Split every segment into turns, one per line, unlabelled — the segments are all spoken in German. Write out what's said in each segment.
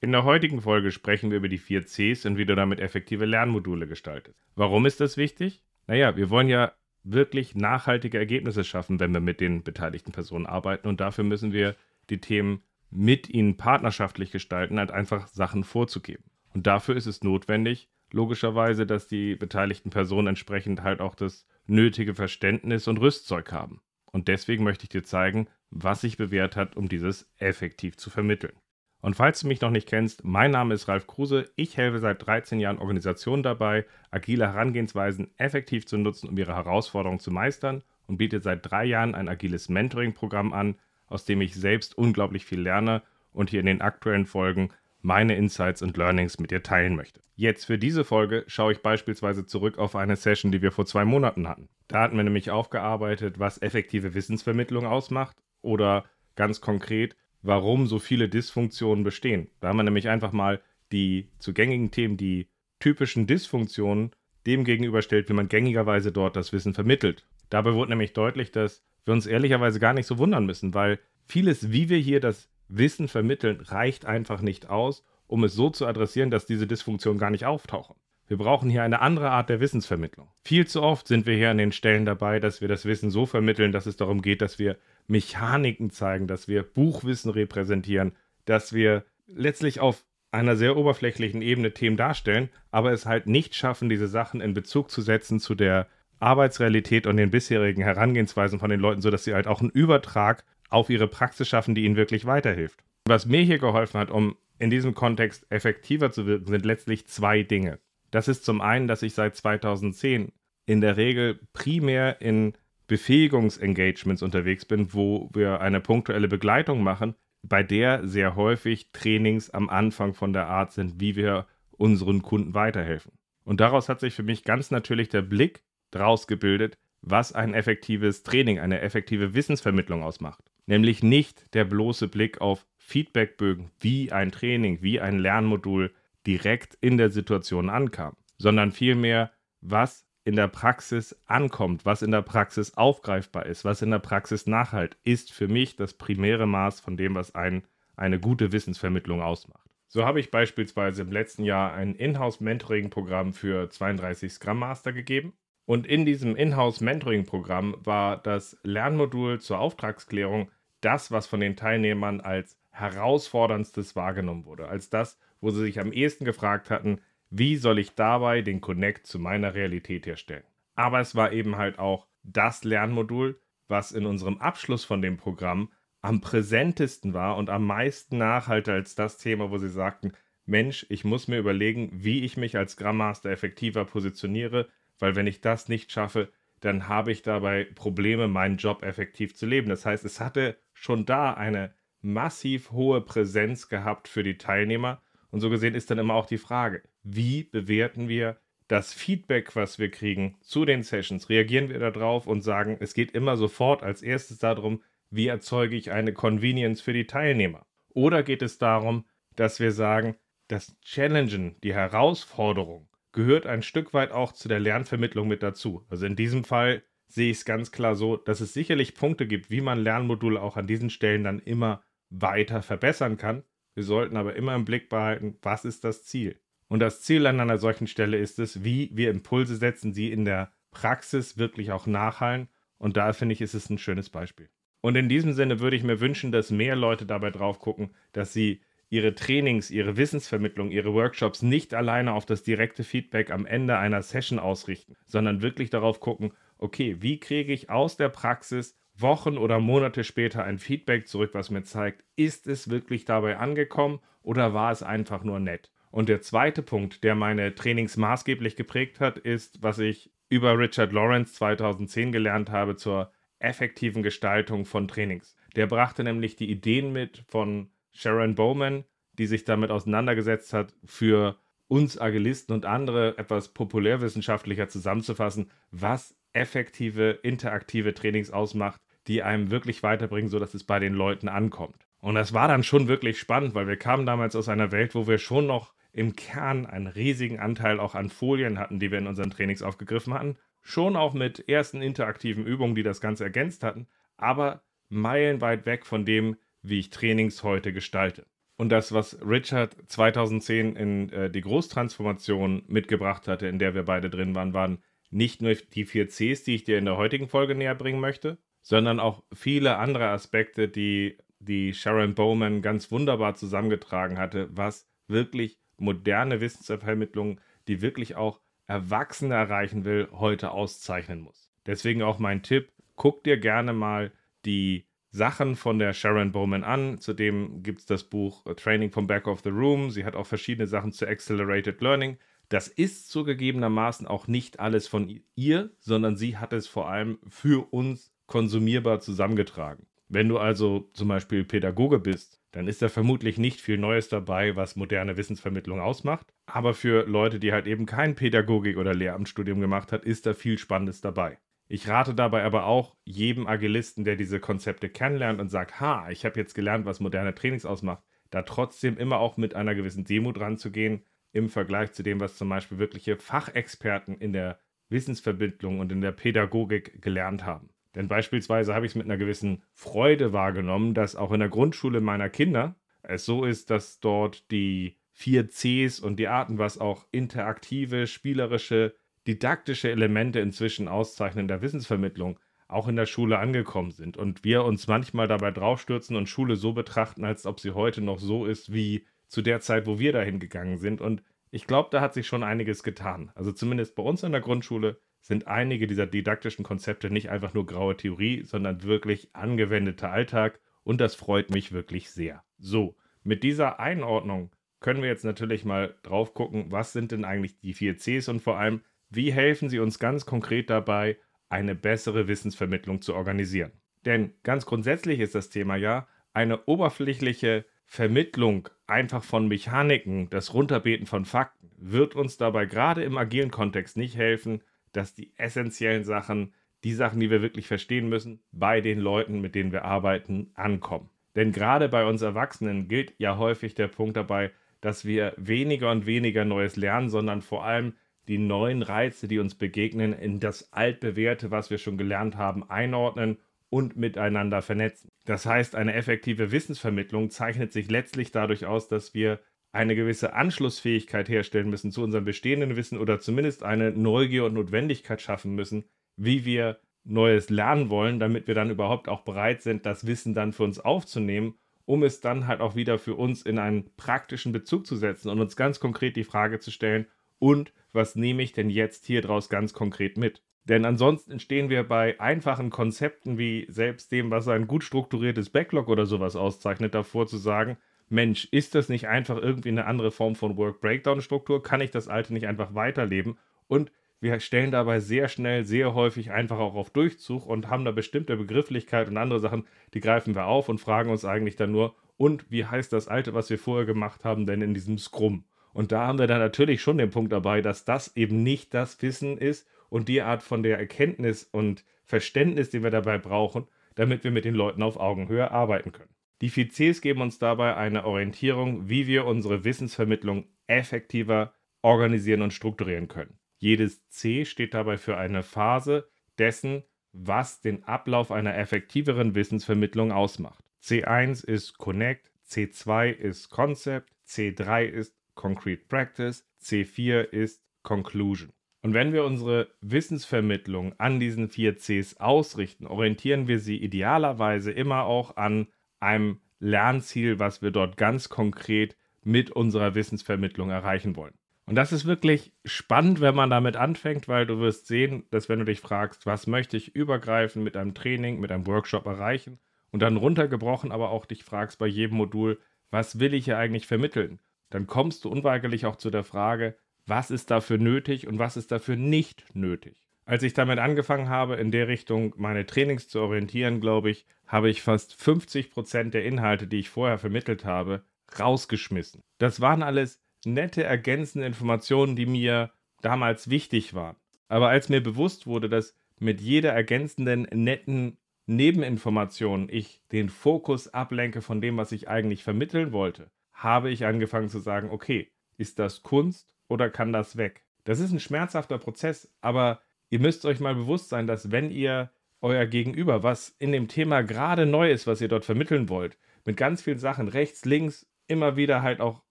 In der heutigen Folge sprechen wir über die vier Cs und wie du damit effektive Lernmodule gestaltest. Warum ist das wichtig? Naja, wir wollen ja wirklich nachhaltige Ergebnisse schaffen, wenn wir mit den beteiligten Personen arbeiten und dafür müssen wir die Themen mit ihnen partnerschaftlich gestalten, halt einfach Sachen vorzugeben. Und dafür ist es notwendig, logischerweise, dass die beteiligten Personen entsprechend halt auch das nötige Verständnis und Rüstzeug haben. Und deswegen möchte ich dir zeigen, was sich bewährt hat, um dieses effektiv zu vermitteln. Und falls du mich noch nicht kennst, mein Name ist Ralf Kruse. Ich helfe seit 13 Jahren Organisationen dabei, agile Herangehensweisen effektiv zu nutzen, um ihre Herausforderungen zu meistern und biete seit drei Jahren ein agiles Mentoring-Programm an, aus dem ich selbst unglaublich viel lerne und hier in den aktuellen Folgen meine Insights und Learnings mit dir teilen möchte. Jetzt für diese Folge schaue ich beispielsweise zurück auf eine Session, die wir vor zwei Monaten hatten. Da hatten wir nämlich aufgearbeitet, was effektive Wissensvermittlung ausmacht oder ganz konkret, warum so viele Dysfunktionen bestehen. Da haben wir nämlich einfach mal die zu gängigen Themen, die typischen Dysfunktionen dem gegenüberstellt, wie man gängigerweise dort das Wissen vermittelt. Dabei wurde nämlich deutlich, dass wir uns ehrlicherweise gar nicht so wundern müssen, weil vieles, wie wir hier das Wissen vermitteln, reicht einfach nicht aus, um es so zu adressieren, dass diese Dysfunktionen gar nicht auftauchen. Wir brauchen hier eine andere Art der Wissensvermittlung. Viel zu oft sind wir hier an den Stellen dabei, dass wir das Wissen so vermitteln, dass es darum geht, dass wir Mechaniken zeigen, dass wir Buchwissen repräsentieren, dass wir letztlich auf einer sehr oberflächlichen Ebene Themen darstellen, aber es halt nicht schaffen, diese Sachen in Bezug zu setzen zu der Arbeitsrealität und den bisherigen Herangehensweisen von den Leuten, sodass sie halt auch einen Übertrag auf ihre Praxis schaffen, die ihnen wirklich weiterhilft. Was mir hier geholfen hat, um in diesem Kontext effektiver zu wirken, sind letztlich zwei Dinge. Das ist zum einen, dass ich seit 2010 in der Regel primär in Befähigungsengagements unterwegs bin, wo wir eine punktuelle Begleitung machen, bei der sehr häufig Trainings am Anfang von der Art sind, wie wir unseren Kunden weiterhelfen. Und daraus hat sich für mich ganz natürlich der Blick draus gebildet, was ein effektives Training, eine effektive Wissensvermittlung ausmacht. Nämlich nicht der bloße Blick auf Feedbackbögen, wie ein Training, wie ein Lernmodul direkt in der Situation ankam, sondern vielmehr, was in der Praxis ankommt, was in der Praxis aufgreifbar ist, was in der Praxis nachhalt, ist für mich das primäre Maß von dem, was ein, eine gute Wissensvermittlung ausmacht. So habe ich beispielsweise im letzten Jahr ein Inhouse-Mentoring-Programm für 32 Scrum Master gegeben. Und in diesem Inhouse-Mentoring-Programm war das Lernmodul zur Auftragsklärung das, was von den Teilnehmern als herausfordernstes wahrgenommen wurde, als das, wo sie sich am ehesten gefragt hatten, wie soll ich dabei den Connect zu meiner Realität herstellen. Aber es war eben halt auch das Lernmodul, was in unserem Abschluss von dem Programm am präsentesten war und am meisten nachhalte als das Thema, wo sie sagten, Mensch, ich muss mir überlegen, wie ich mich als Scrum Master effektiver positioniere, weil wenn ich das nicht schaffe, dann habe ich dabei Probleme, meinen Job effektiv zu leben. Das heißt, es hatte schon da eine massiv hohe Präsenz gehabt für die Teilnehmer. Und so gesehen ist dann immer auch die Frage, wie bewerten wir das Feedback, was wir kriegen zu den Sessions? Reagieren wir darauf und sagen, es geht immer sofort als erstes darum, wie erzeuge ich eine Convenience für die Teilnehmer? Oder geht es darum, dass wir sagen, das Challengen, die Herausforderung, gehört ein Stück weit auch zu der Lernvermittlung mit dazu. Also in diesem Fall sehe ich es ganz klar so, dass es sicherlich Punkte gibt, wie man Lernmodule auch an diesen Stellen dann immer weiter verbessern kann. Wir sollten aber immer im Blick behalten, was ist das Ziel? Und das Ziel an einer solchen Stelle ist es, wie wir Impulse setzen, die in der Praxis wirklich auch nachhallen. Und da finde ich, ist es ein schönes Beispiel. Und in diesem Sinne würde ich mir wünschen, dass mehr Leute dabei drauf gucken, dass sie ihre Trainings, ihre Wissensvermittlung, ihre Workshops nicht alleine auf das direkte Feedback am Ende einer Session ausrichten, sondern wirklich darauf gucken, okay, wie kriege ich aus der Praxis Wochen oder Monate später ein Feedback zurück, was mir zeigt, ist es wirklich dabei angekommen oder war es einfach nur nett? Und der zweite Punkt, der meine Trainings maßgeblich geprägt hat, ist, was ich über Richard Lawrence 2010 gelernt habe zur effektiven Gestaltung von Trainings. Der brachte nämlich die Ideen mit von Sharon Bowman, die sich damit auseinandergesetzt hat, für uns Agilisten und andere etwas populärwissenschaftlicher zusammenzufassen, was effektive, interaktive Trainings ausmacht, die einem wirklich weiterbringen, sodass es bei den Leuten ankommt. Und das war dann schon wirklich spannend, weil wir kamen damals aus einer Welt, wo wir schon noch im Kern einen riesigen Anteil auch an Folien hatten, die wir in unseren Trainings aufgegriffen hatten. Schon auch mit ersten interaktiven Übungen, die das Ganze ergänzt hatten, aber meilenweit weg von dem, wie ich Trainings heute gestalte. Und das, was Richard 2010 in äh, die Großtransformation mitgebracht hatte, in der wir beide drin waren, waren nicht nur die vier Cs, die ich dir in der heutigen Folge näher bringen möchte, sondern auch viele andere Aspekte, die die Sharon Bowman ganz wunderbar zusammengetragen hatte, was wirklich moderne Wissensvermittlung, die wirklich auch Erwachsene erreichen will, heute auszeichnen muss. Deswegen auch mein Tipp, guck dir gerne mal die Sachen von der Sharon Bowman an. Zudem gibt es das Buch Training from Back of the Room. Sie hat auch verschiedene Sachen zu Accelerated Learning. Das ist zugegebenermaßen auch nicht alles von ihr, sondern sie hat es vor allem für uns konsumierbar zusammengetragen. Wenn du also zum Beispiel Pädagoge bist, dann ist da vermutlich nicht viel Neues dabei, was moderne Wissensvermittlung ausmacht. Aber für Leute, die halt eben kein Pädagogik- oder Lehramtsstudium gemacht hat, ist da viel Spannendes dabei. Ich rate dabei aber auch jedem Agilisten, der diese Konzepte kennenlernt und sagt, ha, ich habe jetzt gelernt, was moderne Trainings ausmacht, da trotzdem immer auch mit einer gewissen Demut ranzugehen im Vergleich zu dem, was zum Beispiel wirkliche Fachexperten in der Wissensvermittlung und in der Pädagogik gelernt haben. Denn beispielsweise habe ich es mit einer gewissen Freude wahrgenommen, dass auch in der Grundschule meiner Kinder es so ist, dass dort die vier Cs und die Arten, was auch interaktive, spielerische, didaktische Elemente inzwischen auszeichnen der Wissensvermittlung, auch in der Schule angekommen sind. Und wir uns manchmal dabei draufstürzen und Schule so betrachten, als ob sie heute noch so ist wie zu der Zeit, wo wir dahin gegangen sind. Und ich glaube, da hat sich schon einiges getan. Also zumindest bei uns in der Grundschule sind einige dieser didaktischen Konzepte nicht einfach nur graue Theorie, sondern wirklich angewendeter Alltag und das freut mich wirklich sehr. So, mit dieser Einordnung können wir jetzt natürlich mal drauf gucken, was sind denn eigentlich die vier Cs und vor allem, wie helfen sie uns ganz konkret dabei, eine bessere Wissensvermittlung zu organisieren. Denn ganz grundsätzlich ist das Thema ja, eine oberflächliche Vermittlung einfach von Mechaniken, das Runterbeten von Fakten, wird uns dabei gerade im agilen Kontext nicht helfen, dass die essentiellen Sachen, die Sachen, die wir wirklich verstehen müssen, bei den Leuten, mit denen wir arbeiten, ankommen. Denn gerade bei uns Erwachsenen gilt ja häufig der Punkt dabei, dass wir weniger und weniger Neues lernen, sondern vor allem die neuen Reize, die uns begegnen, in das altbewährte, was wir schon gelernt haben, einordnen und miteinander vernetzen. Das heißt, eine effektive Wissensvermittlung zeichnet sich letztlich dadurch aus, dass wir eine gewisse Anschlussfähigkeit herstellen müssen zu unserem bestehenden Wissen oder zumindest eine Neugier und Notwendigkeit schaffen müssen, wie wir Neues lernen wollen, damit wir dann überhaupt auch bereit sind, das Wissen dann für uns aufzunehmen, um es dann halt auch wieder für uns in einen praktischen Bezug zu setzen und uns ganz konkret die Frage zu stellen, und was nehme ich denn jetzt hier draus ganz konkret mit? Denn ansonsten stehen wir bei einfachen Konzepten wie selbst dem, was ein gut strukturiertes Backlog oder sowas auszeichnet, davor zu sagen, Mensch, ist das nicht einfach irgendwie eine andere Form von Work-Breakdown-Struktur? Kann ich das alte nicht einfach weiterleben? Und wir stellen dabei sehr schnell, sehr häufig einfach auch auf Durchzug und haben da bestimmte Begrifflichkeit und andere Sachen, die greifen wir auf und fragen uns eigentlich dann nur, und wie heißt das alte, was wir vorher gemacht haben, denn in diesem Scrum? Und da haben wir dann natürlich schon den Punkt dabei, dass das eben nicht das Wissen ist und die Art von der Erkenntnis und Verständnis, die wir dabei brauchen, damit wir mit den Leuten auf Augenhöhe arbeiten können. Die 4 Cs geben uns dabei eine Orientierung, wie wir unsere Wissensvermittlung effektiver organisieren und strukturieren können. Jedes C steht dabei für eine Phase dessen, was den Ablauf einer effektiveren Wissensvermittlung ausmacht. C1 ist Connect, C2 ist Concept, C3 ist Concrete Practice, C4 ist Conclusion. Und wenn wir unsere Wissensvermittlung an diesen vier Cs ausrichten, orientieren wir sie idealerweise immer auch an einem Lernziel, was wir dort ganz konkret mit unserer Wissensvermittlung erreichen wollen. Und das ist wirklich spannend, wenn man damit anfängt, weil du wirst sehen, dass wenn du dich fragst, was möchte ich übergreifend mit einem Training, mit einem Workshop erreichen und dann runtergebrochen, aber auch dich fragst bei jedem Modul, was will ich hier eigentlich vermitteln, dann kommst du unweigerlich auch zu der Frage, was ist dafür nötig und was ist dafür nicht nötig. Als ich damit angefangen habe, in der Richtung meine Trainings zu orientieren, glaube ich, habe ich fast 50 Prozent der Inhalte, die ich vorher vermittelt habe, rausgeschmissen. Das waren alles nette ergänzende Informationen, die mir damals wichtig waren. Aber als mir bewusst wurde, dass mit jeder ergänzenden netten Nebeninformation ich den Fokus ablenke von dem, was ich eigentlich vermitteln wollte, habe ich angefangen zu sagen, okay, ist das Kunst oder kann das weg? Das ist ein schmerzhafter Prozess, aber ihr müsst euch mal bewusst sein, dass wenn ihr euer Gegenüber, was in dem Thema gerade neu ist, was ihr dort vermitteln wollt, mit ganz vielen Sachen rechts, links immer wieder halt auch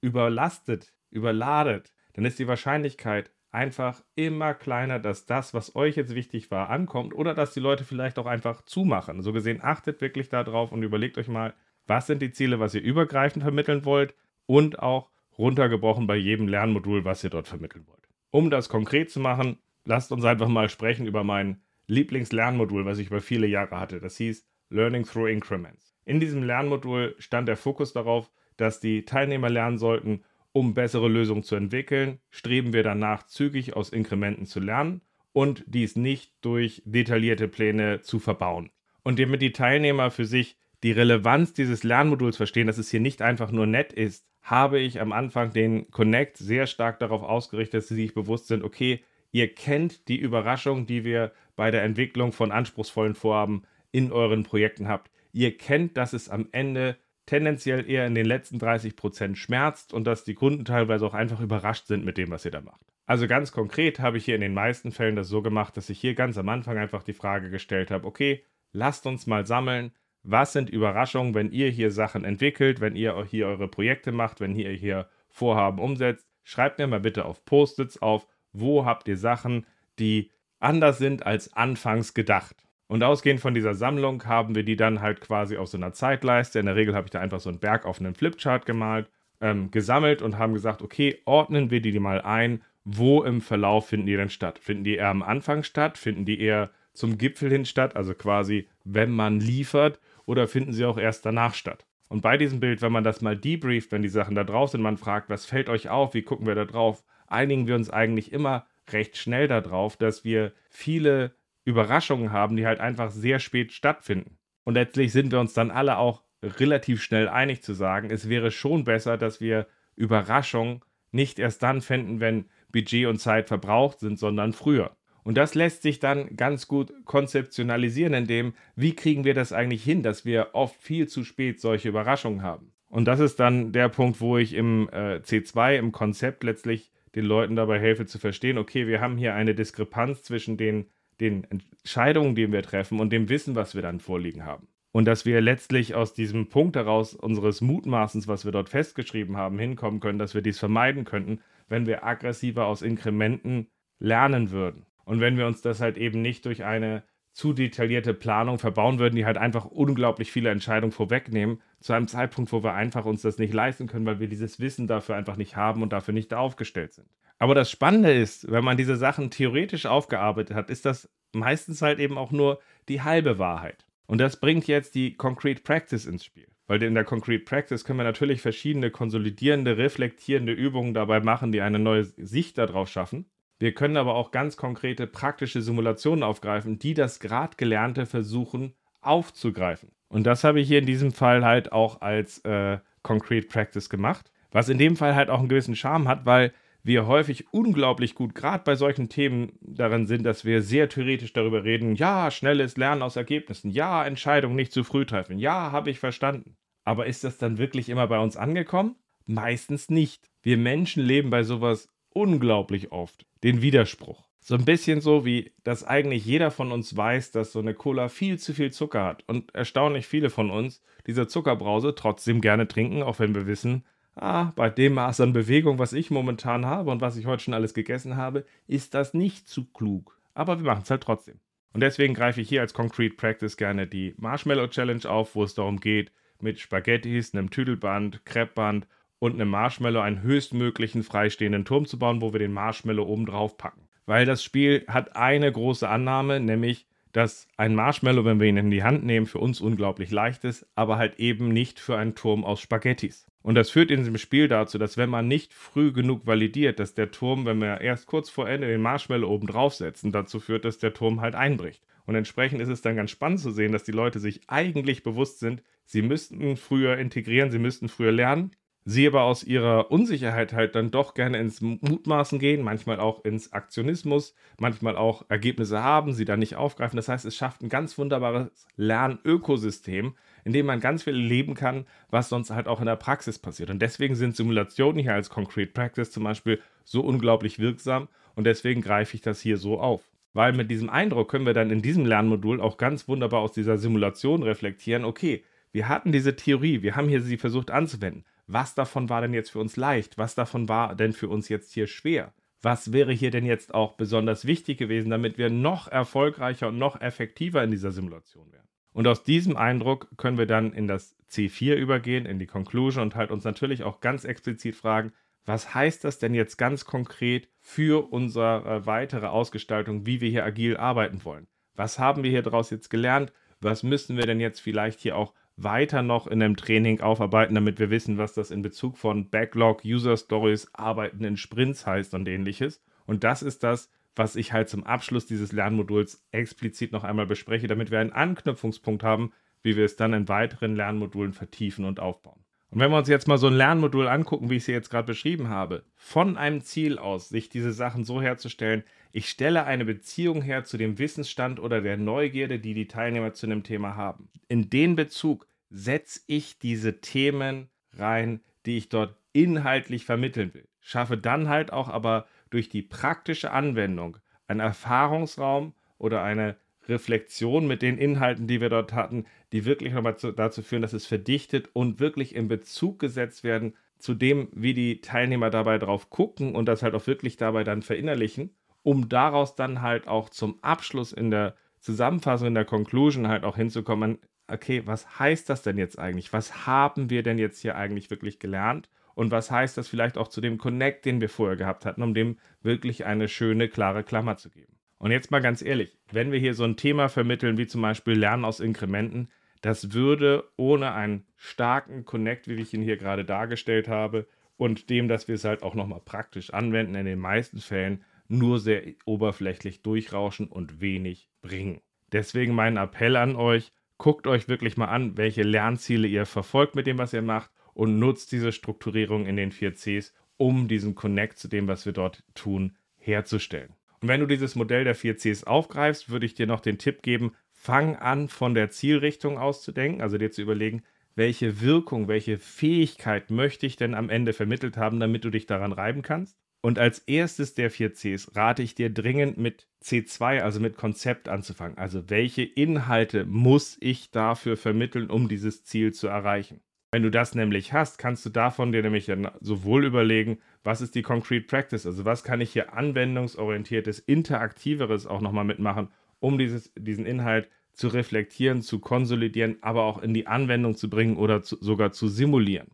überlastet, überladet, dann ist die Wahrscheinlichkeit einfach immer kleiner, dass das, was euch jetzt wichtig war, ankommt oder dass die Leute vielleicht auch einfach zumachen. So gesehen, achtet wirklich darauf und überlegt euch mal, was sind die Ziele, was ihr übergreifend vermitteln wollt und auch runtergebrochen bei jedem Lernmodul, was ihr dort vermitteln wollt. Um das konkret zu machen, lasst uns einfach mal sprechen über mein Lieblingslernmodul, was ich über viele Jahre hatte. Das hieß Learning Through Increments. In diesem Lernmodul stand der Fokus darauf, dass die Teilnehmer lernen sollten, um bessere Lösungen zu entwickeln, streben wir danach, zügig aus Inkrementen zu lernen und dies nicht durch detaillierte Pläne zu verbauen. Und damit die Teilnehmer für sich die Relevanz dieses Lernmoduls verstehen, dass es hier nicht einfach nur nett ist, habe ich am Anfang den Connect sehr stark darauf ausgerichtet, dass sie sich bewusst sind, okay, ihr kennt die Überraschung, die wir bei der Entwicklung von anspruchsvollen Vorhaben in euren Projekten habt. Ihr kennt, dass es am Ende tendenziell eher in den letzten 30 Prozent schmerzt und dass die Kunden teilweise auch einfach überrascht sind mit dem, was ihr da macht. Also ganz konkret habe ich hier in den meisten Fällen das so gemacht, dass ich hier ganz am Anfang einfach die Frage gestellt habe, okay, lasst uns mal sammeln, was sind Überraschungen, wenn ihr hier Sachen entwickelt, wenn ihr hier eure Projekte macht, wenn ihr hier Vorhaben umsetzt. Schreibt mir mal bitte auf Post-its auf, wo habt ihr Sachen, die anders sind als anfangs gedacht. Und ausgehend von dieser Sammlung haben wir die dann halt quasi auf so einer Zeitleiste, in der Regel habe ich da einfach so einen Berg auf einem Flipchart gemalt, ähm, gesammelt und haben gesagt, okay, ordnen wir die mal ein, wo im Verlauf finden die denn statt? Finden die eher am Anfang statt? Finden die eher zum Gipfel hin statt? Also quasi, wenn man liefert? Oder finden sie auch erst danach statt? Und bei diesem Bild, wenn man das mal debrieft, wenn die Sachen da drauf sind, man fragt, was fällt euch auf, wie gucken wir da drauf, einigen wir uns eigentlich immer recht schnell darauf, dass wir viele Überraschungen haben, die halt einfach sehr spät stattfinden. Und letztlich sind wir uns dann alle auch relativ schnell einig zu sagen, es wäre schon besser, dass wir Überraschungen nicht erst dann finden, wenn Budget und Zeit verbraucht sind, sondern früher. Und das lässt sich dann ganz gut konzeptionalisieren, indem, wie kriegen wir das eigentlich hin, dass wir oft viel zu spät solche Überraschungen haben. Und das ist dann der Punkt, wo ich im äh, C2, im Konzept letztlich den Leuten dabei helfe zu verstehen, okay, wir haben hier eine Diskrepanz zwischen den den Entscheidungen, die wir treffen und dem Wissen, was wir dann vorliegen haben. Und dass wir letztlich aus diesem Punkt heraus unseres Mutmaßens, was wir dort festgeschrieben haben, hinkommen können, dass wir dies vermeiden könnten, wenn wir aggressiver aus Inkrementen lernen würden. Und wenn wir uns das halt eben nicht durch eine zu detaillierte Planung verbauen würden, die halt einfach unglaublich viele Entscheidungen vorwegnehmen, zu einem Zeitpunkt, wo wir einfach uns das nicht leisten können, weil wir dieses Wissen dafür einfach nicht haben und dafür nicht aufgestellt sind. Aber das Spannende ist, wenn man diese Sachen theoretisch aufgearbeitet hat, ist das meistens halt eben auch nur die halbe Wahrheit. Und das bringt jetzt die Concrete Practice ins Spiel. Weil in der Concrete Practice können wir natürlich verschiedene konsolidierende, reflektierende Übungen dabei machen, die eine neue Sicht darauf schaffen. Wir können aber auch ganz konkrete praktische Simulationen aufgreifen, die das gerade Gelernte versuchen aufzugreifen. Und das habe ich hier in diesem Fall halt auch als äh, Concrete Practice gemacht. Was in dem Fall halt auch einen gewissen Charme hat, weil wir häufig unglaublich gut, gerade bei solchen Themen, darin sind, dass wir sehr theoretisch darüber reden, ja, schnelles Lernen aus Ergebnissen, ja, Entscheidungen nicht zu früh treffen, ja, habe ich verstanden. Aber ist das dann wirklich immer bei uns angekommen? Meistens nicht. Wir Menschen leben bei sowas unglaublich oft den Widerspruch. So ein bisschen so wie, dass eigentlich jeder von uns weiß, dass so eine Cola viel zu viel Zucker hat und erstaunlich viele von uns diese Zuckerbrause trotzdem gerne trinken, auch wenn wir wissen, ah, bei dem Maß an Bewegung, was ich momentan habe und was ich heute schon alles gegessen habe, ist das nicht zu klug. Aber wir machen es halt trotzdem. Und deswegen greife ich hier als Concrete Practice gerne die Marshmallow Challenge auf, wo es darum geht, mit Spaghettis, einem Tüdelband, Kreppband und einem Marshmallow einen höchstmöglichen freistehenden Turm zu bauen, wo wir den Marshmallow oben drauf packen. Weil das Spiel hat eine große Annahme, nämlich, dass ein Marshmallow, wenn wir ihn in die Hand nehmen, für uns unglaublich leicht ist, aber halt eben nicht für einen Turm aus Spaghettis. Und das führt in diesem Spiel dazu, dass wenn man nicht früh genug validiert, dass der Turm, wenn wir erst kurz vor Ende den Marshmallow oben draufsetzen, dazu führt, dass der Turm halt einbricht. Und entsprechend ist es dann ganz spannend zu sehen, dass die Leute sich eigentlich bewusst sind, sie müssten früher integrieren, sie müssten früher lernen, sie aber aus ihrer Unsicherheit halt dann doch gerne ins Mutmaßen gehen, manchmal auch ins Aktionismus, manchmal auch Ergebnisse haben, sie dann nicht aufgreifen. Das heißt, es schafft ein ganz wunderbares Lernökosystem, in dem man ganz viel leben kann, was sonst halt auch in der Praxis passiert. Und deswegen sind Simulationen hier als Concrete Practice zum Beispiel so unglaublich wirksam und deswegen greife ich das hier so auf. Weil mit diesem Eindruck können wir dann in diesem Lernmodul auch ganz wunderbar aus dieser Simulation reflektieren, okay, wir hatten diese Theorie, wir haben hier sie versucht anzuwenden. Was davon war denn jetzt für uns leicht, was davon war denn für uns jetzt hier schwer, was wäre hier denn jetzt auch besonders wichtig gewesen, damit wir noch erfolgreicher und noch effektiver in dieser Simulation wären. Und aus diesem Eindruck können wir dann in das C4 übergehen, in die Conclusion und halt uns natürlich auch ganz explizit fragen, was heißt das denn jetzt ganz konkret für unsere weitere Ausgestaltung, wie wir hier agil arbeiten wollen? Was haben wir hier daraus jetzt gelernt? Was müssen wir denn jetzt vielleicht hier auch weiter noch in einem Training aufarbeiten, damit wir wissen, was das in Bezug von Backlog, User Stories, Arbeiten in Sprints heißt und ähnliches. Und das ist das, was ich halt zum Abschluss dieses Lernmoduls explizit noch einmal bespreche, damit wir einen Anknüpfungspunkt haben, wie wir es dann in weiteren Lernmodulen vertiefen und aufbauen. Und wenn wir uns jetzt mal so ein Lernmodul angucken, wie ich sie jetzt gerade beschrieben habe, von einem Ziel aus, sich diese Sachen so herzustellen, ich stelle eine Beziehung her zu dem Wissensstand oder der Neugierde, die die Teilnehmer zu einem Thema haben. In den Bezug setze ich diese Themen rein, die ich dort inhaltlich vermitteln will. Schaffe dann halt auch aber durch die praktische Anwendung einen Erfahrungsraum oder eine Reflexion mit den Inhalten, die wir dort hatten, die wirklich nochmal zu, dazu führen, dass es verdichtet und wirklich in Bezug gesetzt werden zu dem, wie die Teilnehmer dabei drauf gucken und das halt auch wirklich dabei dann verinnerlichen, um daraus dann halt auch zum Abschluss in der Zusammenfassung, in der Conclusion halt auch hinzukommen, okay, was heißt das denn jetzt eigentlich? Was haben wir denn jetzt hier eigentlich wirklich gelernt? Und was heißt das vielleicht auch zu dem Connect, den wir vorher gehabt hatten, um dem wirklich eine schöne, klare Klammer zu geben? Und jetzt mal ganz ehrlich, wenn wir hier so ein Thema vermitteln, wie zum Beispiel Lernen aus Inkrementen, das würde ohne einen starken Connect, wie ich ihn hier gerade dargestellt habe, und dem, dass wir es halt auch nochmal praktisch anwenden, in den meisten Fällen nur sehr oberflächlich durchrauschen und wenig bringen. Deswegen mein Appell an euch, guckt euch wirklich mal an, welche Lernziele ihr verfolgt mit dem, was ihr macht und nutzt diese Strukturierung in den 4 Cs, um diesen Connect zu dem, was wir dort tun, herzustellen. Und wenn du dieses Modell der 4 Cs aufgreifst, würde ich dir noch den Tipp geben, fang an, von der Zielrichtung auszudenken, also dir zu überlegen, welche Wirkung, welche Fähigkeit möchte ich denn am Ende vermittelt haben, damit du dich daran reiben kannst. Und als erstes der 4 Cs rate ich dir dringend mit C2, also mit Konzept anzufangen. Also welche Inhalte muss ich dafür vermitteln, um dieses Ziel zu erreichen? Wenn du das nämlich hast, kannst du davon dir nämlich sowohl überlegen, was ist die Concrete Practice, also was kann ich hier anwendungsorientiertes, interaktiveres auch nochmal mitmachen, um dieses, diesen Inhalt zu reflektieren, zu konsolidieren, aber auch in die Anwendung zu bringen oder zu, sogar zu simulieren.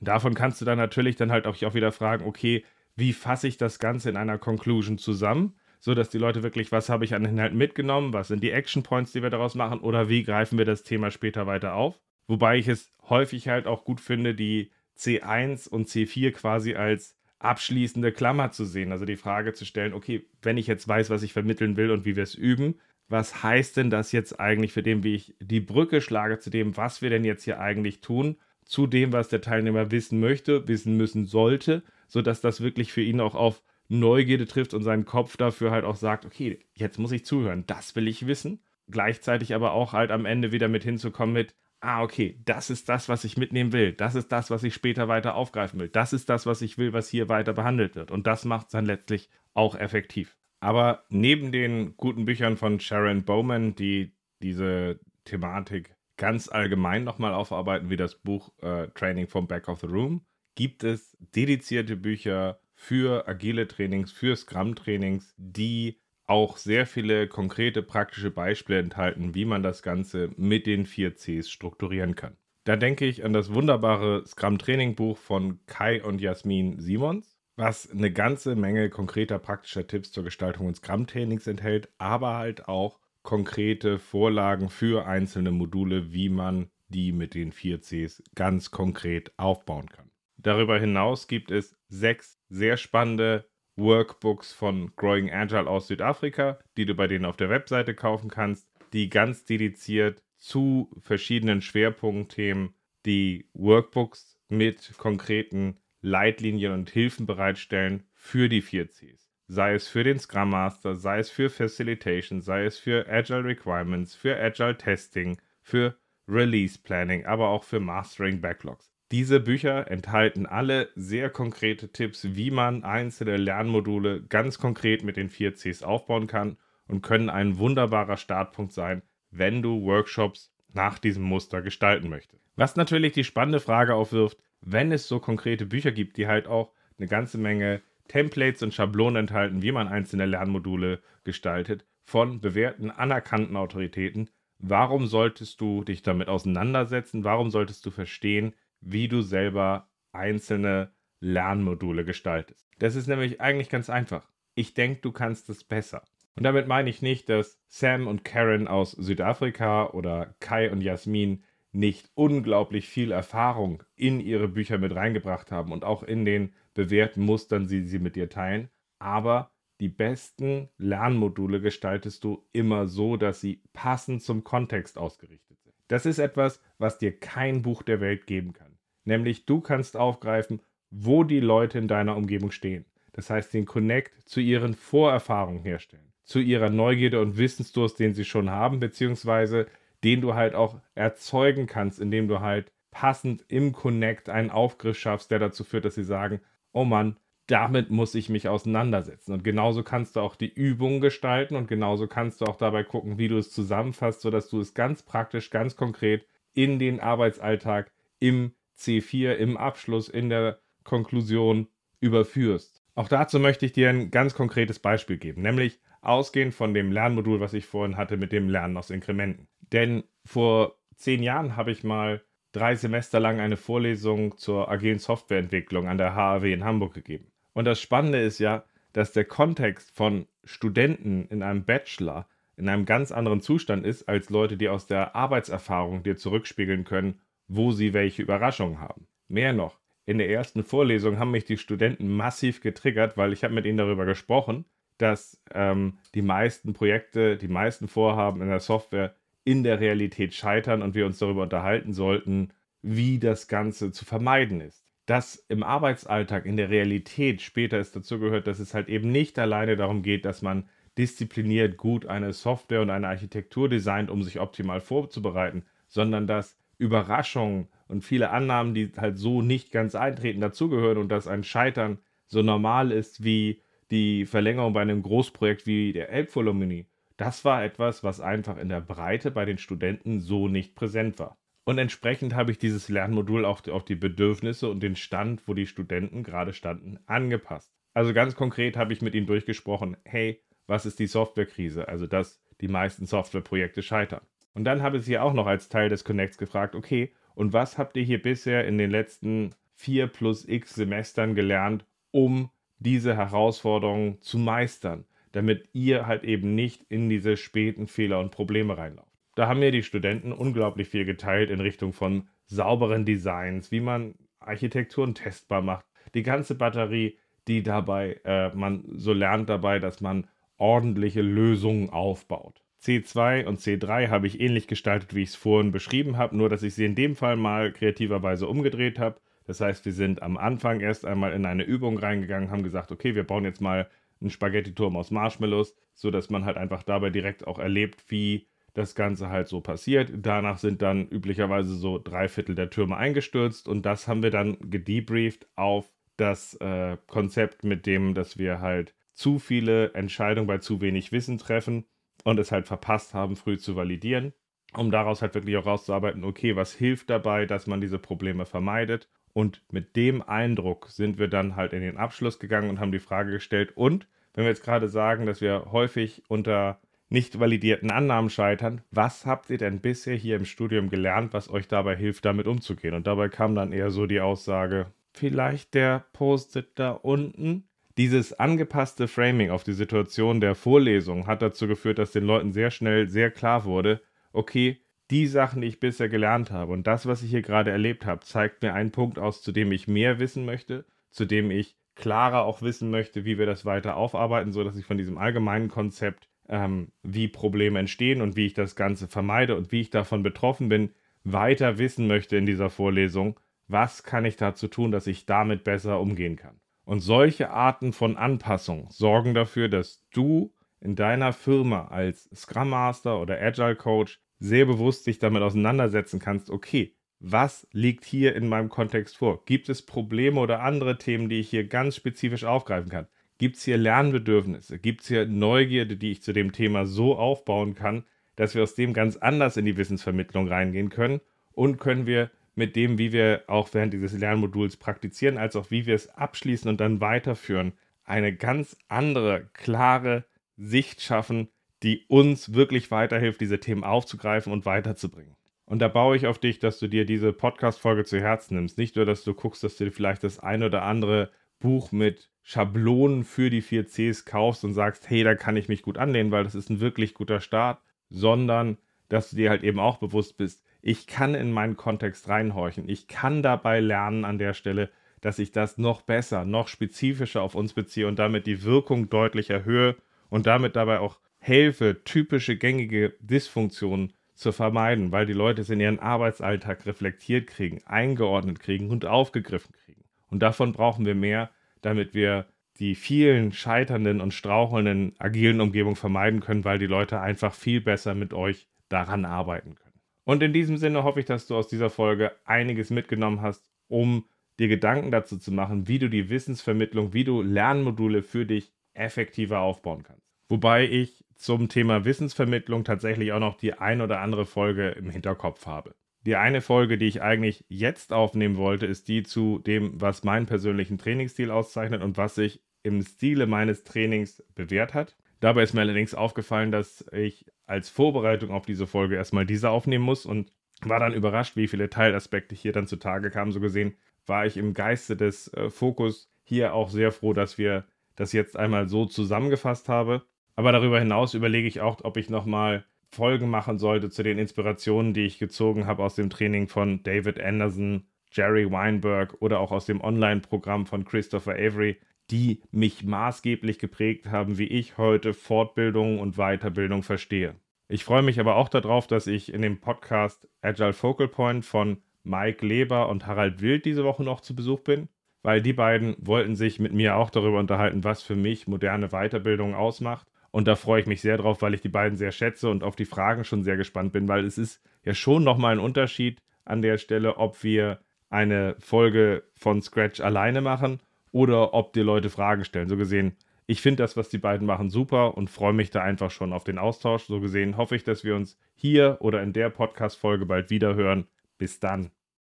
Davon kannst du dann natürlich dann halt auch wieder fragen, okay, wie fasse ich das Ganze in einer Conclusion zusammen, so dass die Leute wirklich, was habe ich an Inhalt mitgenommen, was sind die Action Points, die wir daraus machen oder wie greifen wir das Thema später weiter auf. Wobei ich es häufig halt auch gut finde, die C1 und C4 quasi als abschließende Klammer zu sehen. Also die Frage zu stellen, okay, wenn ich jetzt weiß, was ich vermitteln will und wie wir es üben, was heißt denn das jetzt eigentlich für den, wie ich die Brücke schlage zu dem, was wir denn jetzt hier eigentlich tun, zu dem, was der Teilnehmer wissen möchte, wissen müssen sollte sodass das wirklich für ihn auch auf Neugierde trifft und seinen Kopf dafür halt auch sagt, okay, jetzt muss ich zuhören, das will ich wissen. Gleichzeitig aber auch halt am Ende wieder mit hinzukommen mit, ah, okay, das ist das, was ich mitnehmen will. Das ist das, was ich später weiter aufgreifen will. Das ist das, was ich will, was hier weiter behandelt wird. Und das macht es dann letztlich auch effektiv. Aber neben den guten Büchern von Sharon Bowman, die diese Thematik ganz allgemein nochmal aufarbeiten, wie das Buch äh, Training from Back of the Room, gibt es dedizierte Bücher für agile Trainings, für Scrum-Trainings, die auch sehr viele konkrete praktische Beispiele enthalten, wie man das Ganze mit den 4 Cs strukturieren kann. Da denke ich an das wunderbare Scrum-Training-Buch von Kai und Jasmin Simons, was eine ganze Menge konkreter praktischer Tipps zur Gestaltung des Scrum-Trainings enthält, aber halt auch konkrete Vorlagen für einzelne Module, wie man die mit den 4 Cs ganz konkret aufbauen kann. Darüber hinaus gibt es sechs sehr spannende Workbooks von Growing Agile aus Südafrika, die du bei denen auf der Webseite kaufen kannst, die ganz dediziert zu verschiedenen Schwerpunktthemen die Workbooks mit konkreten Leitlinien und Hilfen bereitstellen für die 4Cs. Sei es für den Scrum Master, sei es für Facilitation, sei es für Agile Requirements, für Agile Testing, für Release Planning, aber auch für Mastering Backlogs. Diese Bücher enthalten alle sehr konkrete Tipps, wie man einzelne Lernmodule ganz konkret mit den 4 Cs aufbauen kann und können ein wunderbarer Startpunkt sein, wenn du Workshops nach diesem Muster gestalten möchtest. Was natürlich die spannende Frage aufwirft, wenn es so konkrete Bücher gibt, die halt auch eine ganze Menge Templates und Schablonen enthalten, wie man einzelne Lernmodule gestaltet, von bewährten, anerkannten Autoritäten, warum solltest du dich damit auseinandersetzen? Warum solltest du verstehen, wie du selber einzelne Lernmodule gestaltest? Das ist nämlich eigentlich ganz einfach. Ich denke, du kannst es besser. Und damit meine ich nicht, dass Sam und Karen aus Südafrika oder Kai und Jasmin nicht unglaublich viel Erfahrung in ihre Bücher mit reingebracht haben und auch in den bewährten Mustern, die sie mit dir teilen. Aber die besten Lernmodule gestaltest du immer so, dass sie passend zum Kontext ausgerichtet sind. Das ist etwas, was dir kein Buch der Welt geben kann. Nämlich du kannst aufgreifen, wo die Leute in deiner Umgebung stehen. Das heißt, den Connect zu ihren Vorerfahrungen herstellen, zu ihrer Neugierde und Wissensdurst, den sie schon haben, beziehungsweise den du halt auch erzeugen kannst, indem du halt passend im Connect einen Aufgriff schaffst, der dazu führt, dass sie sagen, oh Mann, damit muss ich mich auseinandersetzen. Und genauso kannst du auch die Übung gestalten und genauso kannst du auch dabei gucken, wie du es zusammenfasst, sodass du es ganz praktisch, ganz konkret in den Arbeitsalltag im C4, im Abschluss, in der Konklusion überführst. Auch dazu möchte ich dir ein ganz konkretes Beispiel geben, nämlich ausgehend von dem Lernmodul, was ich vorhin hatte mit dem Lernen aus Inkrementen. Denn vor zehn Jahren habe ich mal drei Semester lang eine Vorlesung zur agilen Softwareentwicklung an der HAW in Hamburg gegeben. Und das Spannende ist ja, dass der Kontext von Studenten in einem Bachelor in einem ganz anderen Zustand ist, als Leute, die aus der Arbeitserfahrung dir zurückspiegeln können, wo sie welche Überraschungen haben. Mehr noch, in der ersten Vorlesung haben mich die Studenten massiv getriggert, weil ich habe mit ihnen darüber gesprochen, dass ähm, die meisten Projekte, die meisten Vorhaben in der Software in der Realität scheitern und wir uns darüber unterhalten sollten, wie das Ganze zu vermeiden ist. Dass im Arbeitsalltag, in der Realität später es dazu gehört, dass es halt eben nicht alleine darum geht, dass man diszipliniert gut eine Software und eine Architektur designt, um sich optimal vorzubereiten, sondern dass Überraschungen und viele Annahmen, die halt so nicht ganz eintreten, dazugehören und dass ein Scheitern so normal ist wie die Verlängerung bei einem Großprojekt wie der Elbphilharmonie das war etwas, was einfach in der Breite bei den Studenten so nicht präsent war. Und entsprechend habe ich dieses Lernmodul auch auf die Bedürfnisse und den Stand, wo die Studenten gerade standen, angepasst. Also ganz konkret habe ich mit ihnen durchgesprochen, hey, was ist die Softwarekrise? Also dass die meisten Softwareprojekte scheitern. Und dann habe ich sie auch noch als Teil des Connects gefragt, okay, und was habt ihr hier bisher in den letzten vier plus x Semestern gelernt, um diese Herausforderungen zu meistern? damit ihr halt eben nicht in diese späten Fehler und Probleme reinlauft. Da haben mir die Studenten unglaublich viel geteilt in Richtung von sauberen Designs, wie man Architekturen testbar macht, die ganze Batterie, die dabei, äh, man so lernt dabei, dass man ordentliche Lösungen aufbaut. C2 und C3 habe ich ähnlich gestaltet, wie ich es vorhin beschrieben habe, nur dass ich sie in dem Fall mal kreativerweise umgedreht habe. Das heißt, wir sind am Anfang erst einmal in eine Übung reingegangen, haben gesagt, okay, wir bauen jetzt mal einen Spaghetti-Turm aus Marshmallows, sodass man halt einfach dabei direkt auch erlebt, wie das Ganze halt so passiert. Danach sind dann üblicherweise so drei Viertel der Türme eingestürzt und das haben wir dann gedebrieft auf das äh, Konzept, mit dem, dass wir halt zu viele Entscheidungen bei zu wenig Wissen treffen und es halt verpasst haben, früh zu validieren, um daraus halt wirklich auch rauszuarbeiten, okay, was hilft dabei, dass man diese Probleme vermeidet und mit dem Eindruck sind wir dann halt in den Abschluss gegangen und haben die Frage gestellt, und wenn wir jetzt gerade sagen, dass wir häufig unter nicht validierten Annahmen scheitern, was habt ihr denn bisher hier im Studium gelernt, was euch dabei hilft, damit umzugehen? Und dabei kam dann eher so die Aussage, vielleicht der Post-it da unten. Dieses angepasste Framing auf die Situation der Vorlesung hat dazu geführt, dass den Leuten sehr schnell sehr klar wurde, okay, die Sachen, die ich bisher gelernt habe und das, was ich hier gerade erlebt habe, zeigt mir einen Punkt aus, zu dem ich mehr wissen möchte, zu dem ich klarer auch wissen möchte, wie wir das weiter aufarbeiten, sodass ich von diesem allgemeinen Konzept, ähm, wie Probleme entstehen und wie ich das Ganze vermeide und wie ich davon betroffen bin, weiter wissen möchte in dieser Vorlesung, was kann ich dazu tun, dass ich damit besser umgehen kann. Und solche Arten von Anpassung sorgen dafür, dass du in deiner Firma als Scrum Master oder Agile Coach sehr bewusst dich damit auseinandersetzen kannst, okay, was liegt hier in meinem Kontext vor? Gibt es Probleme oder andere Themen, die ich hier ganz spezifisch aufgreifen kann? Gibt es hier Lernbedürfnisse? Gibt es hier Neugierde, die ich zu dem Thema so aufbauen kann, dass wir aus dem ganz anders in die Wissensvermittlung reingehen können? Und können wir mit dem, wie wir auch während dieses Lernmoduls praktizieren, als auch wie wir es abschließen und dann weiterführen, eine ganz andere, klare Sicht schaffen, die uns wirklich weiterhilft, diese Themen aufzugreifen und weiterzubringen. Und da baue ich auf dich, dass du dir diese Podcast-Folge zu Herzen nimmst. Nicht nur, dass du guckst, dass du dir vielleicht das ein oder andere Buch mit Schablonen für die 4Cs kaufst und sagst, hey, da kann ich mich gut anlehnen, weil das ist ein wirklich guter Start, sondern dass du dir halt eben auch bewusst bist, ich kann in meinen Kontext reinhorchen. Ich kann dabei lernen an der Stelle, dass ich das noch besser, noch spezifischer auf uns beziehe und damit die Wirkung deutlich erhöhe und damit dabei auch helfe, typische gängige Dysfunktionen zu vermeiden, weil die Leute es in ihren Arbeitsalltag reflektiert kriegen, eingeordnet kriegen und aufgegriffen kriegen. Und davon brauchen wir mehr, damit wir die vielen scheiternden und strauchelnden agilen Umgebungen vermeiden können, weil die Leute einfach viel besser mit euch daran arbeiten können. Und in diesem Sinne hoffe ich, dass du aus dieser Folge einiges mitgenommen hast, um dir Gedanken dazu zu machen, wie du die Wissensvermittlung, wie du Lernmodule für dich effektiver aufbauen kannst. Wobei ich zum Thema Wissensvermittlung tatsächlich auch noch die ein oder andere Folge im Hinterkopf habe. Die eine Folge, die ich eigentlich jetzt aufnehmen wollte, ist die zu dem, was meinen persönlichen Trainingsstil auszeichnet und was sich im Stile meines Trainings bewährt hat. Dabei ist mir allerdings aufgefallen, dass ich als Vorbereitung auf diese Folge erstmal diese aufnehmen muss und war dann überrascht, wie viele Teilaspekte hier dann zutage kamen. So gesehen war ich im Geiste des äh, Fokus hier auch sehr froh, dass wir das jetzt einmal so zusammengefasst haben. Aber darüber hinaus überlege ich auch, ob ich nochmal Folgen machen sollte zu den Inspirationen, die ich gezogen habe aus dem Training von David Anderson, Jerry Weinberg oder auch aus dem Online-Programm von Christopher Avery, die mich maßgeblich geprägt haben, wie ich heute Fortbildung und Weiterbildung verstehe. Ich freue mich aber auch darauf, dass ich in dem Podcast Agile Focal Point von Mike Leber und Harald Wild diese Woche noch zu Besuch bin, weil die beiden wollten sich mit mir auch darüber unterhalten, was für mich moderne Weiterbildung ausmacht und da freue ich mich sehr drauf, weil ich die beiden sehr schätze und auf die Fragen schon sehr gespannt bin, weil es ist ja schon nochmal ein Unterschied an der Stelle, ob wir eine Folge von Scratch alleine machen oder ob die Leute Fragen stellen. So gesehen, ich finde das, was die beiden machen, super und freue mich da einfach schon auf den Austausch. So gesehen hoffe ich, dass wir uns hier oder in der Podcast-Folge bald wieder hören. Bis dann.